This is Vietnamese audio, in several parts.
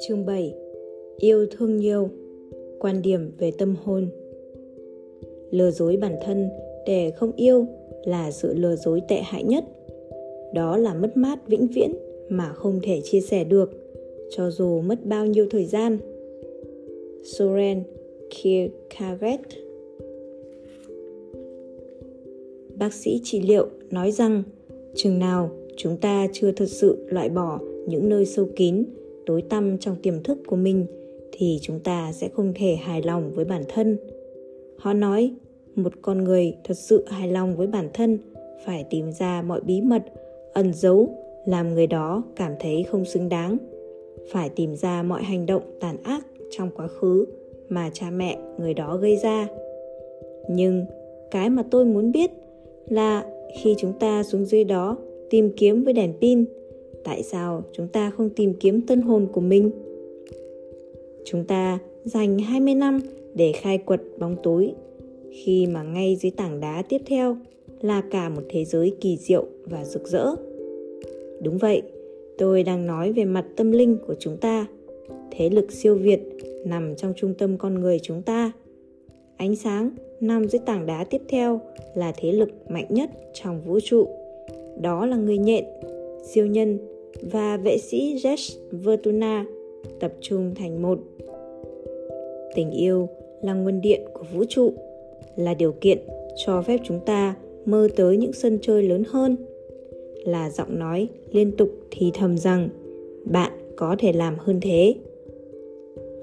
Chương 7 Yêu thương nhiều Quan điểm về tâm hồn Lừa dối bản thân để không yêu là sự lừa dối tệ hại nhất. Đó là mất mát vĩnh viễn mà không thể chia sẻ được, cho dù mất bao nhiêu thời gian. Soren Kierkegaard Bác sĩ trị liệu nói rằng chừng nào chúng ta chưa thực sự loại bỏ những nơi sâu kín, tối tăm trong tiềm thức của mình, thì chúng ta sẽ không thể hài lòng với bản thân. Họ nói, một con người thật sự hài lòng với bản thân phải tìm ra mọi bí mật, ẩn giấu, làm người đó cảm thấy không xứng đáng. Phải tìm ra mọi hành động tàn ác trong quá khứ mà cha mẹ người đó gây ra. Nhưng cái mà tôi muốn biết là khi chúng ta xuống dưới đó tìm kiếm với đèn pin, tại sao chúng ta không tìm kiếm tân hồn của mình? Chúng ta dành 20 năm để khai quật bóng tối, khi mà ngay dưới tảng đá tiếp theo là cả một thế giới kỳ diệu và rực rỡ. Đúng vậy, tôi đang nói về mặt tâm linh của chúng ta, thế lực siêu việt nằm trong trung tâm con người chúng ta. Ánh sáng nằm dưới tảng đá tiếp theo là thế lực mạnh nhất trong vũ trụ đó là người nhện siêu nhân và vệ sĩ Jesh Vertuna tập trung thành một. Tình yêu là nguồn điện của vũ trụ, là điều kiện cho phép chúng ta mơ tới những sân chơi lớn hơn. Là giọng nói liên tục thì thầm rằng bạn có thể làm hơn thế.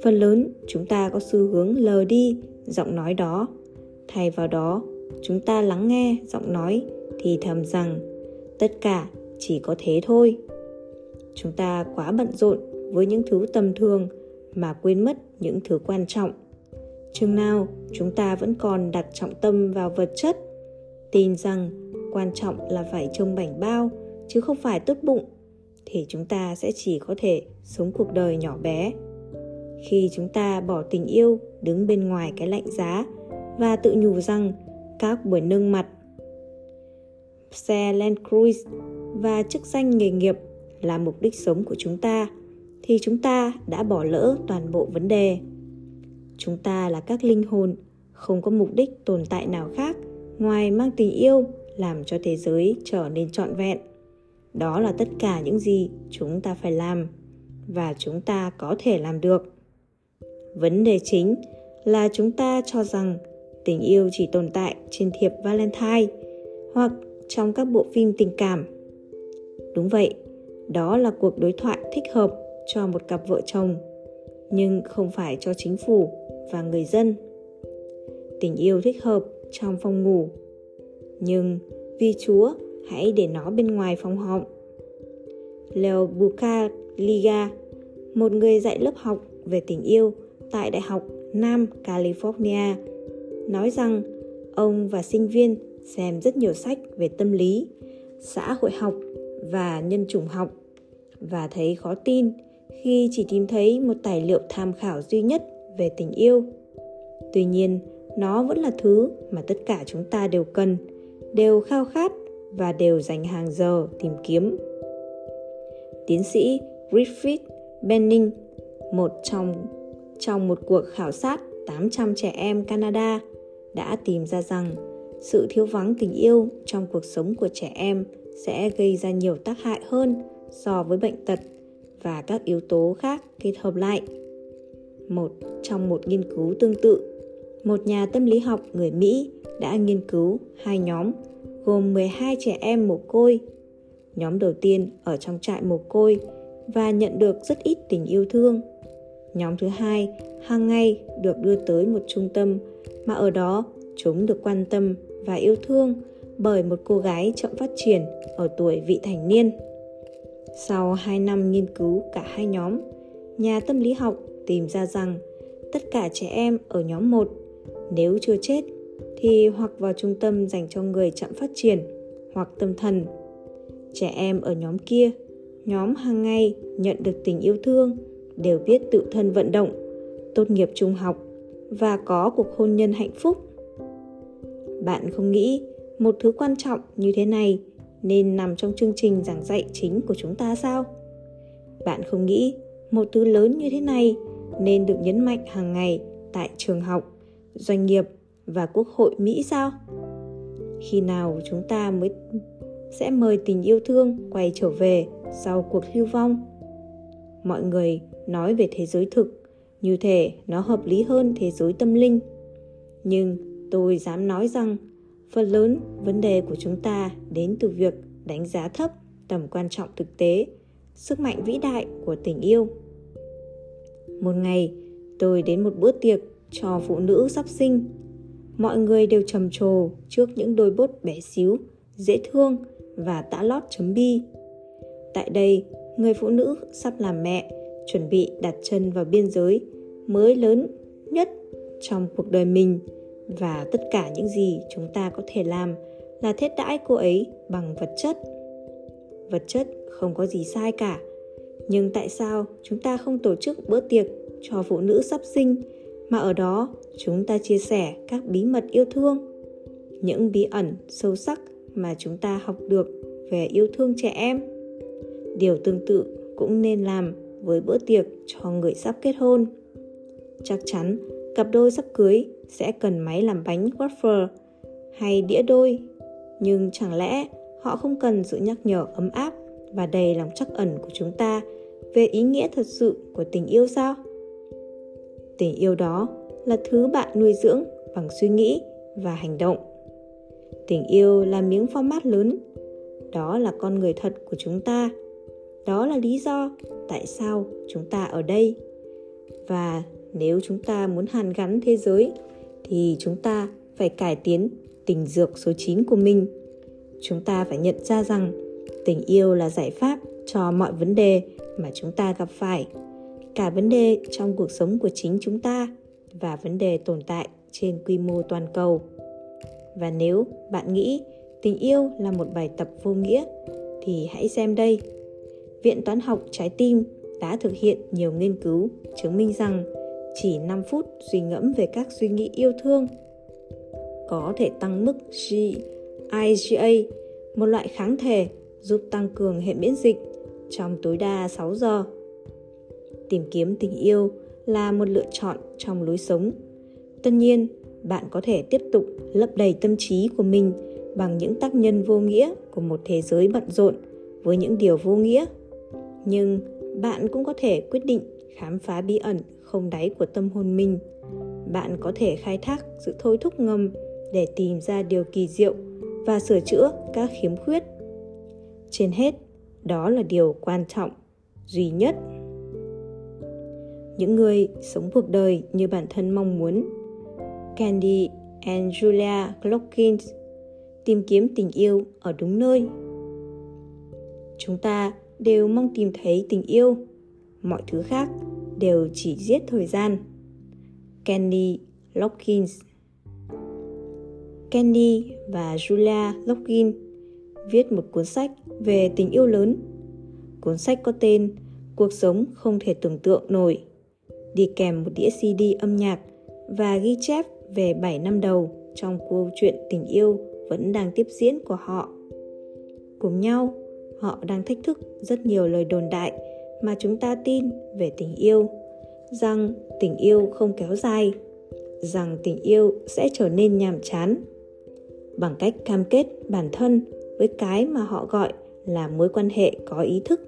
Phần lớn chúng ta có xu hướng lờ đi giọng nói đó. Thay vào đó, chúng ta lắng nghe giọng nói thì thầm rằng tất cả chỉ có thế thôi. Chúng ta quá bận rộn với những thứ tầm thường mà quên mất những thứ quan trọng. Chừng nào chúng ta vẫn còn đặt trọng tâm vào vật chất tin rằng quan trọng là phải trông bảnh bao chứ không phải tốt bụng thì chúng ta sẽ chỉ có thể sống cuộc đời nhỏ bé. Khi chúng ta bỏ tình yêu đứng bên ngoài cái lạnh giá và tự nhủ rằng các buổi nâng mặt, xe Land Cruise và chức danh nghề nghiệp là mục đích sống của chúng ta, thì chúng ta đã bỏ lỡ toàn bộ vấn đề. Chúng ta là các linh hồn, không có mục đích tồn tại nào khác ngoài mang tình yêu làm cho thế giới trở nên trọn vẹn. Đó là tất cả những gì chúng ta phải làm và chúng ta có thể làm được. Vấn đề chính là chúng ta cho rằng tình yêu chỉ tồn tại trên thiệp valentine hoặc trong các bộ phim tình cảm. Đúng vậy đó là cuộc đối thoại thích hợp cho một cặp vợ chồng nhưng không phải cho chính phủ và người dân. Tình yêu thích hợp trong phòng ngủ nhưng vì chúa hãy để nó bên ngoài phòng họng leo Bucaliga, một người dạy lớp học về tình yêu tại Đại học Nam California, nói rằng ông và sinh viên xem rất nhiều sách về tâm lý, xã hội học và nhân chủng học và thấy khó tin khi chỉ tìm thấy một tài liệu tham khảo duy nhất về tình yêu. Tuy nhiên, nó vẫn là thứ mà tất cả chúng ta đều cần, đều khao khát và đều dành hàng giờ tìm kiếm. Tiến sĩ Griffith Benning, một trong trong một cuộc khảo sát 800 trẻ em Canada đã tìm ra rằng sự thiếu vắng tình yêu trong cuộc sống của trẻ em sẽ gây ra nhiều tác hại hơn so với bệnh tật và các yếu tố khác kết hợp lại. Một trong một nghiên cứu tương tự, một nhà tâm lý học người Mỹ đã nghiên cứu hai nhóm gồm 12 trẻ em mồ côi. Nhóm đầu tiên ở trong trại mồ côi và nhận được rất ít tình yêu thương. Nhóm thứ hai hàng ngày được đưa tới một trung tâm mà ở đó chúng được quan tâm và yêu thương bởi một cô gái chậm phát triển ở tuổi vị thành niên. Sau 2 năm nghiên cứu cả hai nhóm, nhà tâm lý học tìm ra rằng tất cả trẻ em ở nhóm 1 nếu chưa chết thì hoặc vào trung tâm dành cho người chậm phát triển hoặc tâm thần. Trẻ em ở nhóm kia, nhóm hàng ngày nhận được tình yêu thương, đều biết tự thân vận động, tốt nghiệp trung học và có cuộc hôn nhân hạnh phúc. Bạn không nghĩ một thứ quan trọng như thế này nên nằm trong chương trình giảng dạy chính của chúng ta sao? Bạn không nghĩ một thứ lớn như thế này nên được nhấn mạnh hàng ngày tại trường học, doanh nghiệp và quốc hội Mỹ sao? Khi nào chúng ta mới sẽ mời tình yêu thương quay trở về sau cuộc lưu vong? Mọi người nói về thế giới thực như thể nó hợp lý hơn thế giới tâm linh. Nhưng tôi dám nói rằng, phần lớn vấn đề của chúng ta đến từ việc đánh giá thấp tầm quan trọng thực tế, sức mạnh vĩ đại của tình yêu. Một ngày, tôi đến một bữa tiệc cho phụ nữ sắp sinh. Mọi người đều trầm trồ trước những đôi bốt bé xíu, dễ thương và tã lót chấm bi. Tại đây, người phụ nữ sắp làm mẹ, chuẩn bị đặt chân vào biên giới mới lớn nhất trong cuộc đời mình và tất cả những gì chúng ta có thể làm là thiết đãi cô ấy bằng vật chất. Vật chất không có gì sai cả, nhưng tại sao chúng ta không tổ chức bữa tiệc cho phụ nữ sắp sinh mà ở đó chúng ta chia sẻ các bí mật yêu thương, những bí ẩn sâu sắc mà chúng ta học được về yêu thương trẻ em? Điều tương tự cũng nên làm với bữa tiệc cho người sắp kết hôn chắc chắn, cặp đôi sắp cưới sẽ cần máy làm bánh waffle hay đĩa đôi. Nhưng chẳng lẽ họ không cần sự nhắc nhở ấm áp và đầy lòng trắc ẩn của chúng ta về ý nghĩa thật sự của tình yêu sao? Tình yêu đó là thứ bạn nuôi dưỡng bằng suy nghĩ và hành động. Tình yêu là miếng format lớn. Đó là con người thật của chúng ta. Đó là lý do tại sao chúng ta ở đây. Và nếu chúng ta muốn hàn gắn thế giới thì chúng ta phải cải tiến tình dược số 9 của mình. Chúng ta phải nhận ra rằng tình yêu là giải pháp cho mọi vấn đề mà chúng ta gặp phải, cả vấn đề trong cuộc sống của chính chúng ta và vấn đề tồn tại trên quy mô toàn cầu. Và nếu bạn nghĩ tình yêu là một bài tập vô nghĩa thì hãy xem đây. Viện Toán học Trái tim đã thực hiện nhiều nghiên cứu chứng minh rằng chỉ 5 phút suy ngẫm về các suy nghĩ yêu thương có thể tăng mức IgA, một loại kháng thể giúp tăng cường hệ miễn dịch trong tối đa 6 giờ. Tìm kiếm tình yêu là một lựa chọn trong lối sống. Tất nhiên, bạn có thể tiếp tục lấp đầy tâm trí của mình bằng những tác nhân vô nghĩa của một thế giới bận rộn với những điều vô nghĩa. Nhưng bạn cũng có thể quyết định khám phá bí ẩn không đáy của tâm hồn mình. Bạn có thể khai thác sự thôi thúc ngầm để tìm ra điều kỳ diệu và sửa chữa các khiếm khuyết. Trên hết, đó là điều quan trọng duy nhất. Những người sống cuộc đời như bản thân mong muốn. Candy and Julia Glockins tìm kiếm tình yêu ở đúng nơi. Chúng ta đều mong tìm thấy tình yêu, mọi thứ khác đều chỉ giết thời gian. Candy Lockins Kenny và Julia Loughlin viết một cuốn sách về tình yêu lớn. Cuốn sách có tên Cuộc sống không thể tưởng tượng nổi, đi kèm một đĩa CD âm nhạc và ghi chép về 7 năm đầu trong câu chuyện tình yêu vẫn đang tiếp diễn của họ. Cùng nhau, họ đang thách thức rất nhiều lời đồn đại mà chúng ta tin về tình yêu, rằng tình yêu không kéo dài, rằng tình yêu sẽ trở nên nhàm chán. Bằng cách cam kết bản thân với cái mà họ gọi là mối quan hệ có ý thức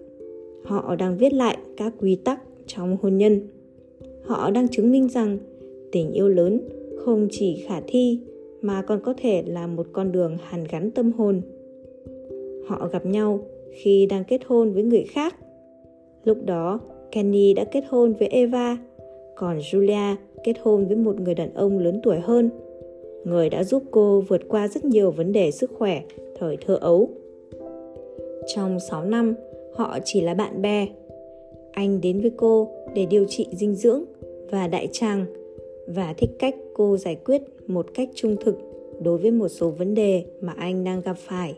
họ đang viết lại các quy tắc trong hôn nhân. Họ đang chứng minh rằng tình yêu lớn không chỉ khả thi mà còn có thể là một con đường hàn gắn tâm hồn. Họ gặp nhau khi đang kết hôn với người khác lúc đó kenny đã kết hôn với eva còn julia kết hôn với một người đàn ông lớn tuổi hơn người đã giúp cô vượt qua rất nhiều vấn đề sức khỏe thời thơ ấu. Trong 6 năm, họ chỉ là bạn bè. Anh đến với cô để điều trị dinh dưỡng và đại tràng và thích cách cô giải quyết một cách trung thực đối với một số vấn đề mà anh đang gặp phải.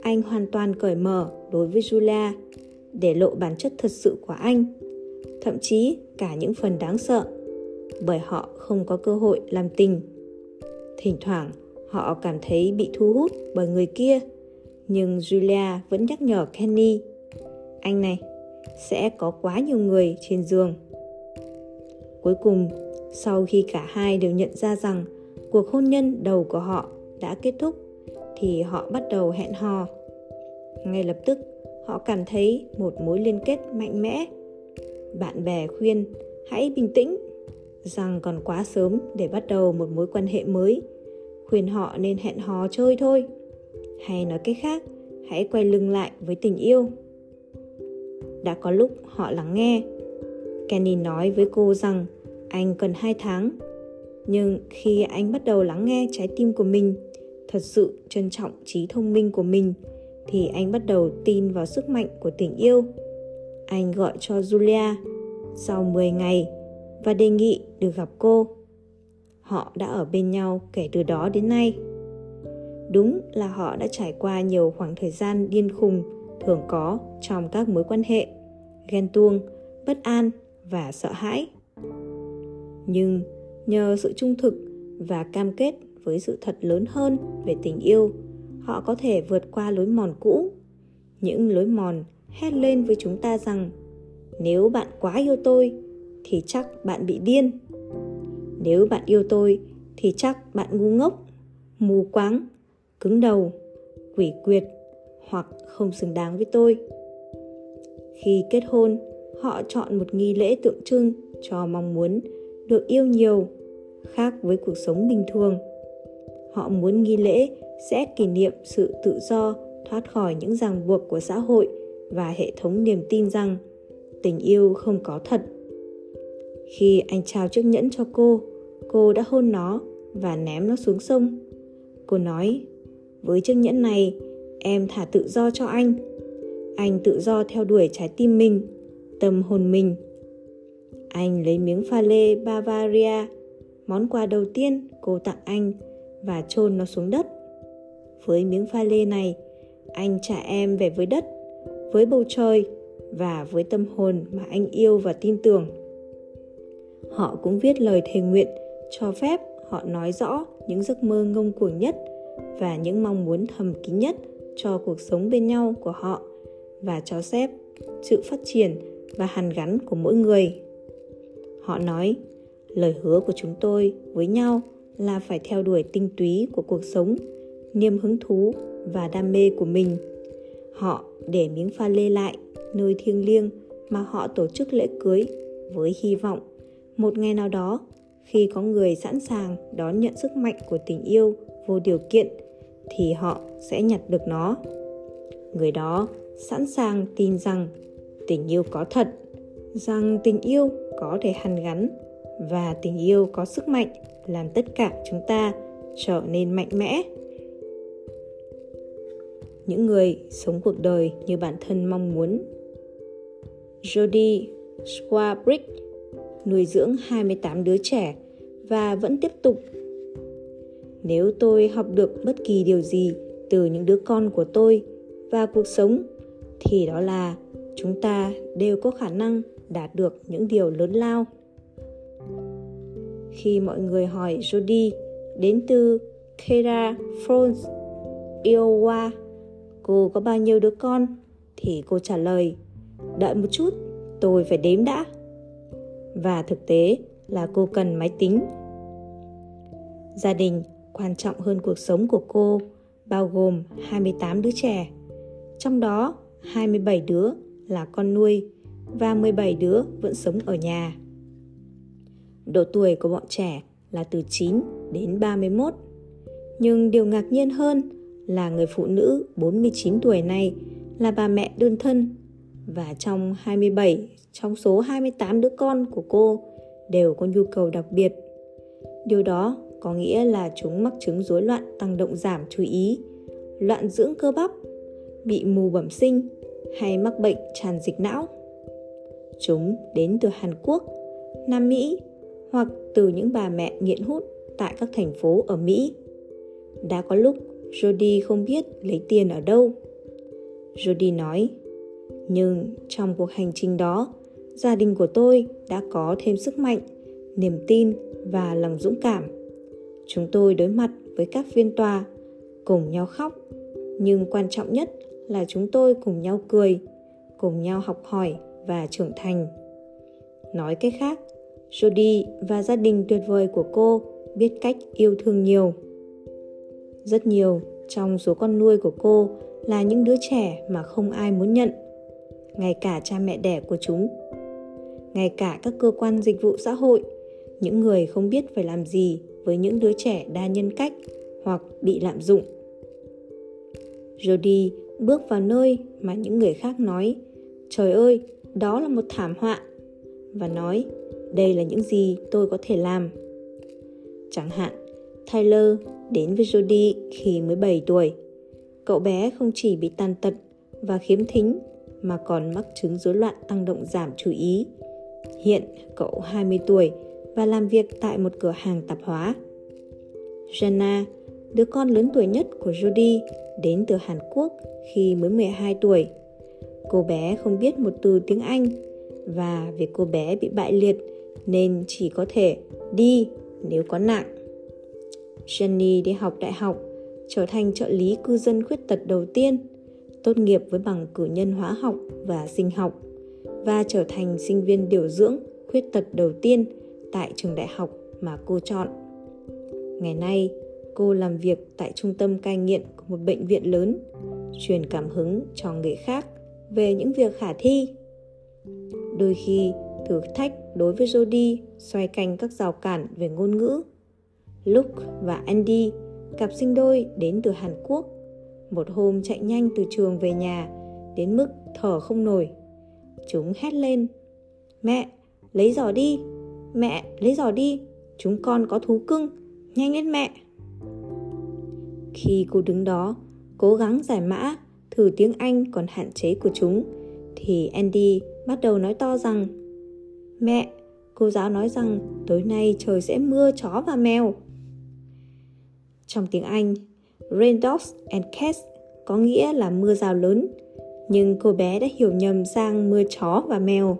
Anh hoàn toàn cởi mở đối với Julia để lộ bản chất thật sự của anh, thậm chí cả những phần đáng sợ, bởi họ không có cơ hội làm tình Thỉnh thoảng họ cảm thấy bị thu hút bởi người kia, Nhưng Julia vẫn nhắc nhở Kenny. Anh này, sẽ có quá nhiều người trên giường. Cuối cùng, sau khi cả hai đều nhận ra rằng cuộc hôn nhân đầu của họ đã kết thúc, thì họ bắt đầu hẹn hò. Ngay lập tức, họ cảm thấy một mối liên kết mạnh mẽ. Bạn bè khuyên hãy bình tĩnh, rằng còn quá sớm để bắt đầu một mối quan hệ mới. Khuyên họ nên hẹn hò chơi thôi. Hay nói cách khác, hãy quay lưng lại với tình yêu. Đã có lúc họ lắng nghe. Kenny nói với cô rằng anh cần 2 tháng. Nhưng khi anh bắt đầu lắng nghe trái tim của mình, thật sự trân trọng trí thông minh của mình, thì anh bắt đầu tin vào sức mạnh của tình yêu. Anh gọi cho Julia sau 10 ngày và đề nghị được gặp cô. Họ đã ở bên nhau kể từ đó đến nay. Đúng là họ đã trải qua nhiều khoảng thời gian điên khùng thường có trong các mối quan hệ, ghen tuông, bất an và sợ hãi. Nhưng nhờ sự trung thực và cam kết với sự thật lớn hơn về tình yêu, họ có thể vượt qua lối mòn cũ. Những lối mòn hét lên với chúng ta rằng nếu bạn quá yêu tôi thì chắc bạn bị điên. Nếu bạn yêu tôi thì chắc bạn ngu ngốc, mù quáng, cứng đầu, quỷ quyệt hoặc không xứng đáng với tôi. Khi kết hôn, họ chọn một nghi lễ tượng trưng cho mong muốn được yêu nhiều, khác với cuộc sống bình thường. Họ muốn nghi lễ sẽ kỷ niệm sự tự do thoát khỏi những ràng buộc của xã hội và hệ thống niềm tin rằng tình yêu không có thật. Khi anh trao chiếc nhẫn cho cô, cô đã hôn nó và ném nó xuống sông. Cô nói, với chiếc nhẫn này, em thả tự do cho anh. Anh tự do theo đuổi trái tim mình, tâm hồn mình. Anh lấy miếng pha lê Bavaria, món quà đầu tiên cô tặng anh và chôn nó xuống đất. Với miếng pha lê này, anh trả em về với đất, với bầu trời và với tâm hồn mà anh yêu và tin tưởng. Họ cũng viết lời thề nguyện cho phép họ nói rõ những giấc mơ ngông cuồng nhất và những mong muốn thầm kín nhất cho cuộc sống bên nhau của họ và cho phép sự phát triển và hàn gắn của mỗi người. Họ nói, lời hứa của chúng tôi với nhau là phải theo đuổi tinh túy của cuộc sống, niềm hứng thú và đam mê của mình. Họ để miếng pha lê lại nơi thiêng liêng mà họ tổ chức lễ cưới với hy vọng một ngày nào đó, khi có người sẵn sàng đón nhận sức mạnh của tình yêu vô điều kiện, thì họ sẽ nhặt được nó người đó sẵn sàng tin rằng tình yêu có thật, rằng tình yêu có thể hàn gắn và tình yêu có sức mạnh làm tất cả chúng ta trở nên mạnh mẽ những người sống cuộc đời như bản thân mong muốn Jody Swabrick nuôi dưỡng 28 đứa trẻ và vẫn tiếp tục. Nếu tôi học được bất kỳ điều gì từ những đứa con của tôi và cuộc sống thì đó là chúng ta đều có khả năng đạt được những điều lớn lao. Khi mọi người hỏi Jody đến từ Kera Falls, Iowa, cô có bao nhiêu đứa con? Thì cô trả lời, đợi một chút, tôi phải đếm đã và thực tế là cô cần máy tính. Gia đình quan trọng hơn cuộc sống của cô bao gồm 28 đứa trẻ. Trong đó 27 đứa là con nuôi và 17 đứa vẫn sống ở nhà. Độ tuổi của bọn trẻ là từ 9 đến 31. Nhưng điều ngạc nhiên hơn là người phụ nữ 49 tuổi này là bà mẹ đơn thân và trong 27 trong số 28 đứa con của cô đều có nhu cầu đặc biệt. Điều đó có nghĩa là chúng mắc chứng rối loạn tăng động giảm chú ý, loạn dưỡng cơ bắp, bị mù bẩm sinh hay mắc bệnh tràn dịch não. Chúng đến từ Hàn Quốc, Nam Mỹ hoặc từ những bà mẹ nghiện hút tại các thành phố ở Mỹ. Đã có lúc Jody không biết lấy tiền ở đâu. Jody nói, nhưng trong cuộc hành trình đó, gia đình của tôi đã có thêm sức mạnh, niềm tin và lòng dũng cảm. Chúng tôi đối mặt với các phiên tòa, cùng nhau khóc, nhưng quan trọng nhất là chúng tôi cùng nhau cười cùng nhau học hỏi và trưởng thành nói cách khác jody và gia đình tuyệt vời của cô biết cách yêu thương nhiều rất nhiều trong số con nuôi của cô là những đứa trẻ mà không ai muốn nhận, ngay cả cha mẹ đẻ của chúng. Ngay cả các cơ quan dịch vụ xã hội, những người không biết phải làm gì với những đứa trẻ đa nhân cách hoặc bị lạm dụng. Jody bước vào nơi mà những người khác nói, trời ơi, đó là một thảm họa. Và nói, đây là những gì tôi có thể làm. Chẳng hạn Tyler đến với Jody khi mới 7 tuổi cậu bé không chỉ bị tàn tật và khiếm thính mà còn mắc chứng rối loạn tăng động giảm chú ý. Hiện cậu 20 tuổi và làm việc tại một cửa hàng tạp hóa. Jenna, đứa con lớn tuổi nhất của Jody, đến từ Hàn Quốc khi mới 12 tuổi. Cô bé không biết một từ tiếng Anh và vì cô bé bị bại liệt nên chỉ có thể đi nếu có nặng. Jenny đi học đại học, trở thành trợ lý cư dân khuyết tật đầu tiên, tốt nghiệp với bằng cử nhân hóa học và sinh học và trở thành sinh viên điều dưỡng khuyết tật đầu tiên tại trường đại học mà cô chọn. Ngày nay, cô làm việc tại trung tâm cai nghiện của một bệnh viện lớn, truyền cảm hứng cho người khác về những việc khả thi. Đôi khi, thử thách đối với Jody xoay canh các rào cản về ngôn ngữ. Luke và Andy, cặp sinh đôi đến từ Hàn Quốc, một hôm chạy nhanh từ trường về nhà đến mức thở không nổi. Chúng hét lên: "Mẹ, lấy giỏ đi! Mẹ, lấy giỏ đi! Chúng con có thú cưng, nhanh lên mẹ!" Khi cô đứng đó, cố gắng giải mã thử tiếng Anh còn hạn chế của chúng, thì Andy bắt đầu nói to rằng Mẹ, cô giáo nói rằng tối nay trời sẽ mưa chó và mèo. Trong tiếng Anh, Raindrops and Cats có nghĩa là mưa rào lớn, nhưng cô bé đã hiểu nhầm sang mưa chó và mèo.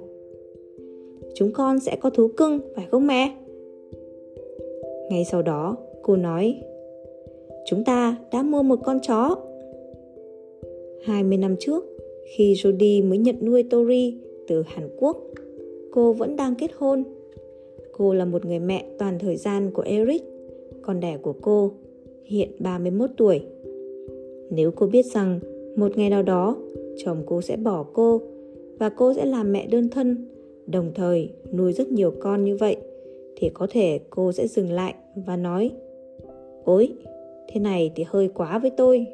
Chúng con sẽ có thú cưng, phải không mẹ? Ngay sau đó, cô nói Chúng ta đã mua một con chó. 20 năm trước, khi Jody mới nhận nuôi Tori từ Hàn Quốc, cô vẫn đang kết hôn. Cô là một người mẹ toàn thời gian của Eric, con đẻ của cô, hiện 31 tuổi. Nếu cô biết rằng một ngày nào đó chồng cô sẽ bỏ cô và cô sẽ làm mẹ đơn thân, đồng thời nuôi rất nhiều con như vậy, thì có thể cô sẽ dừng lại và nói Ôi, thế này thì hơi quá với tôi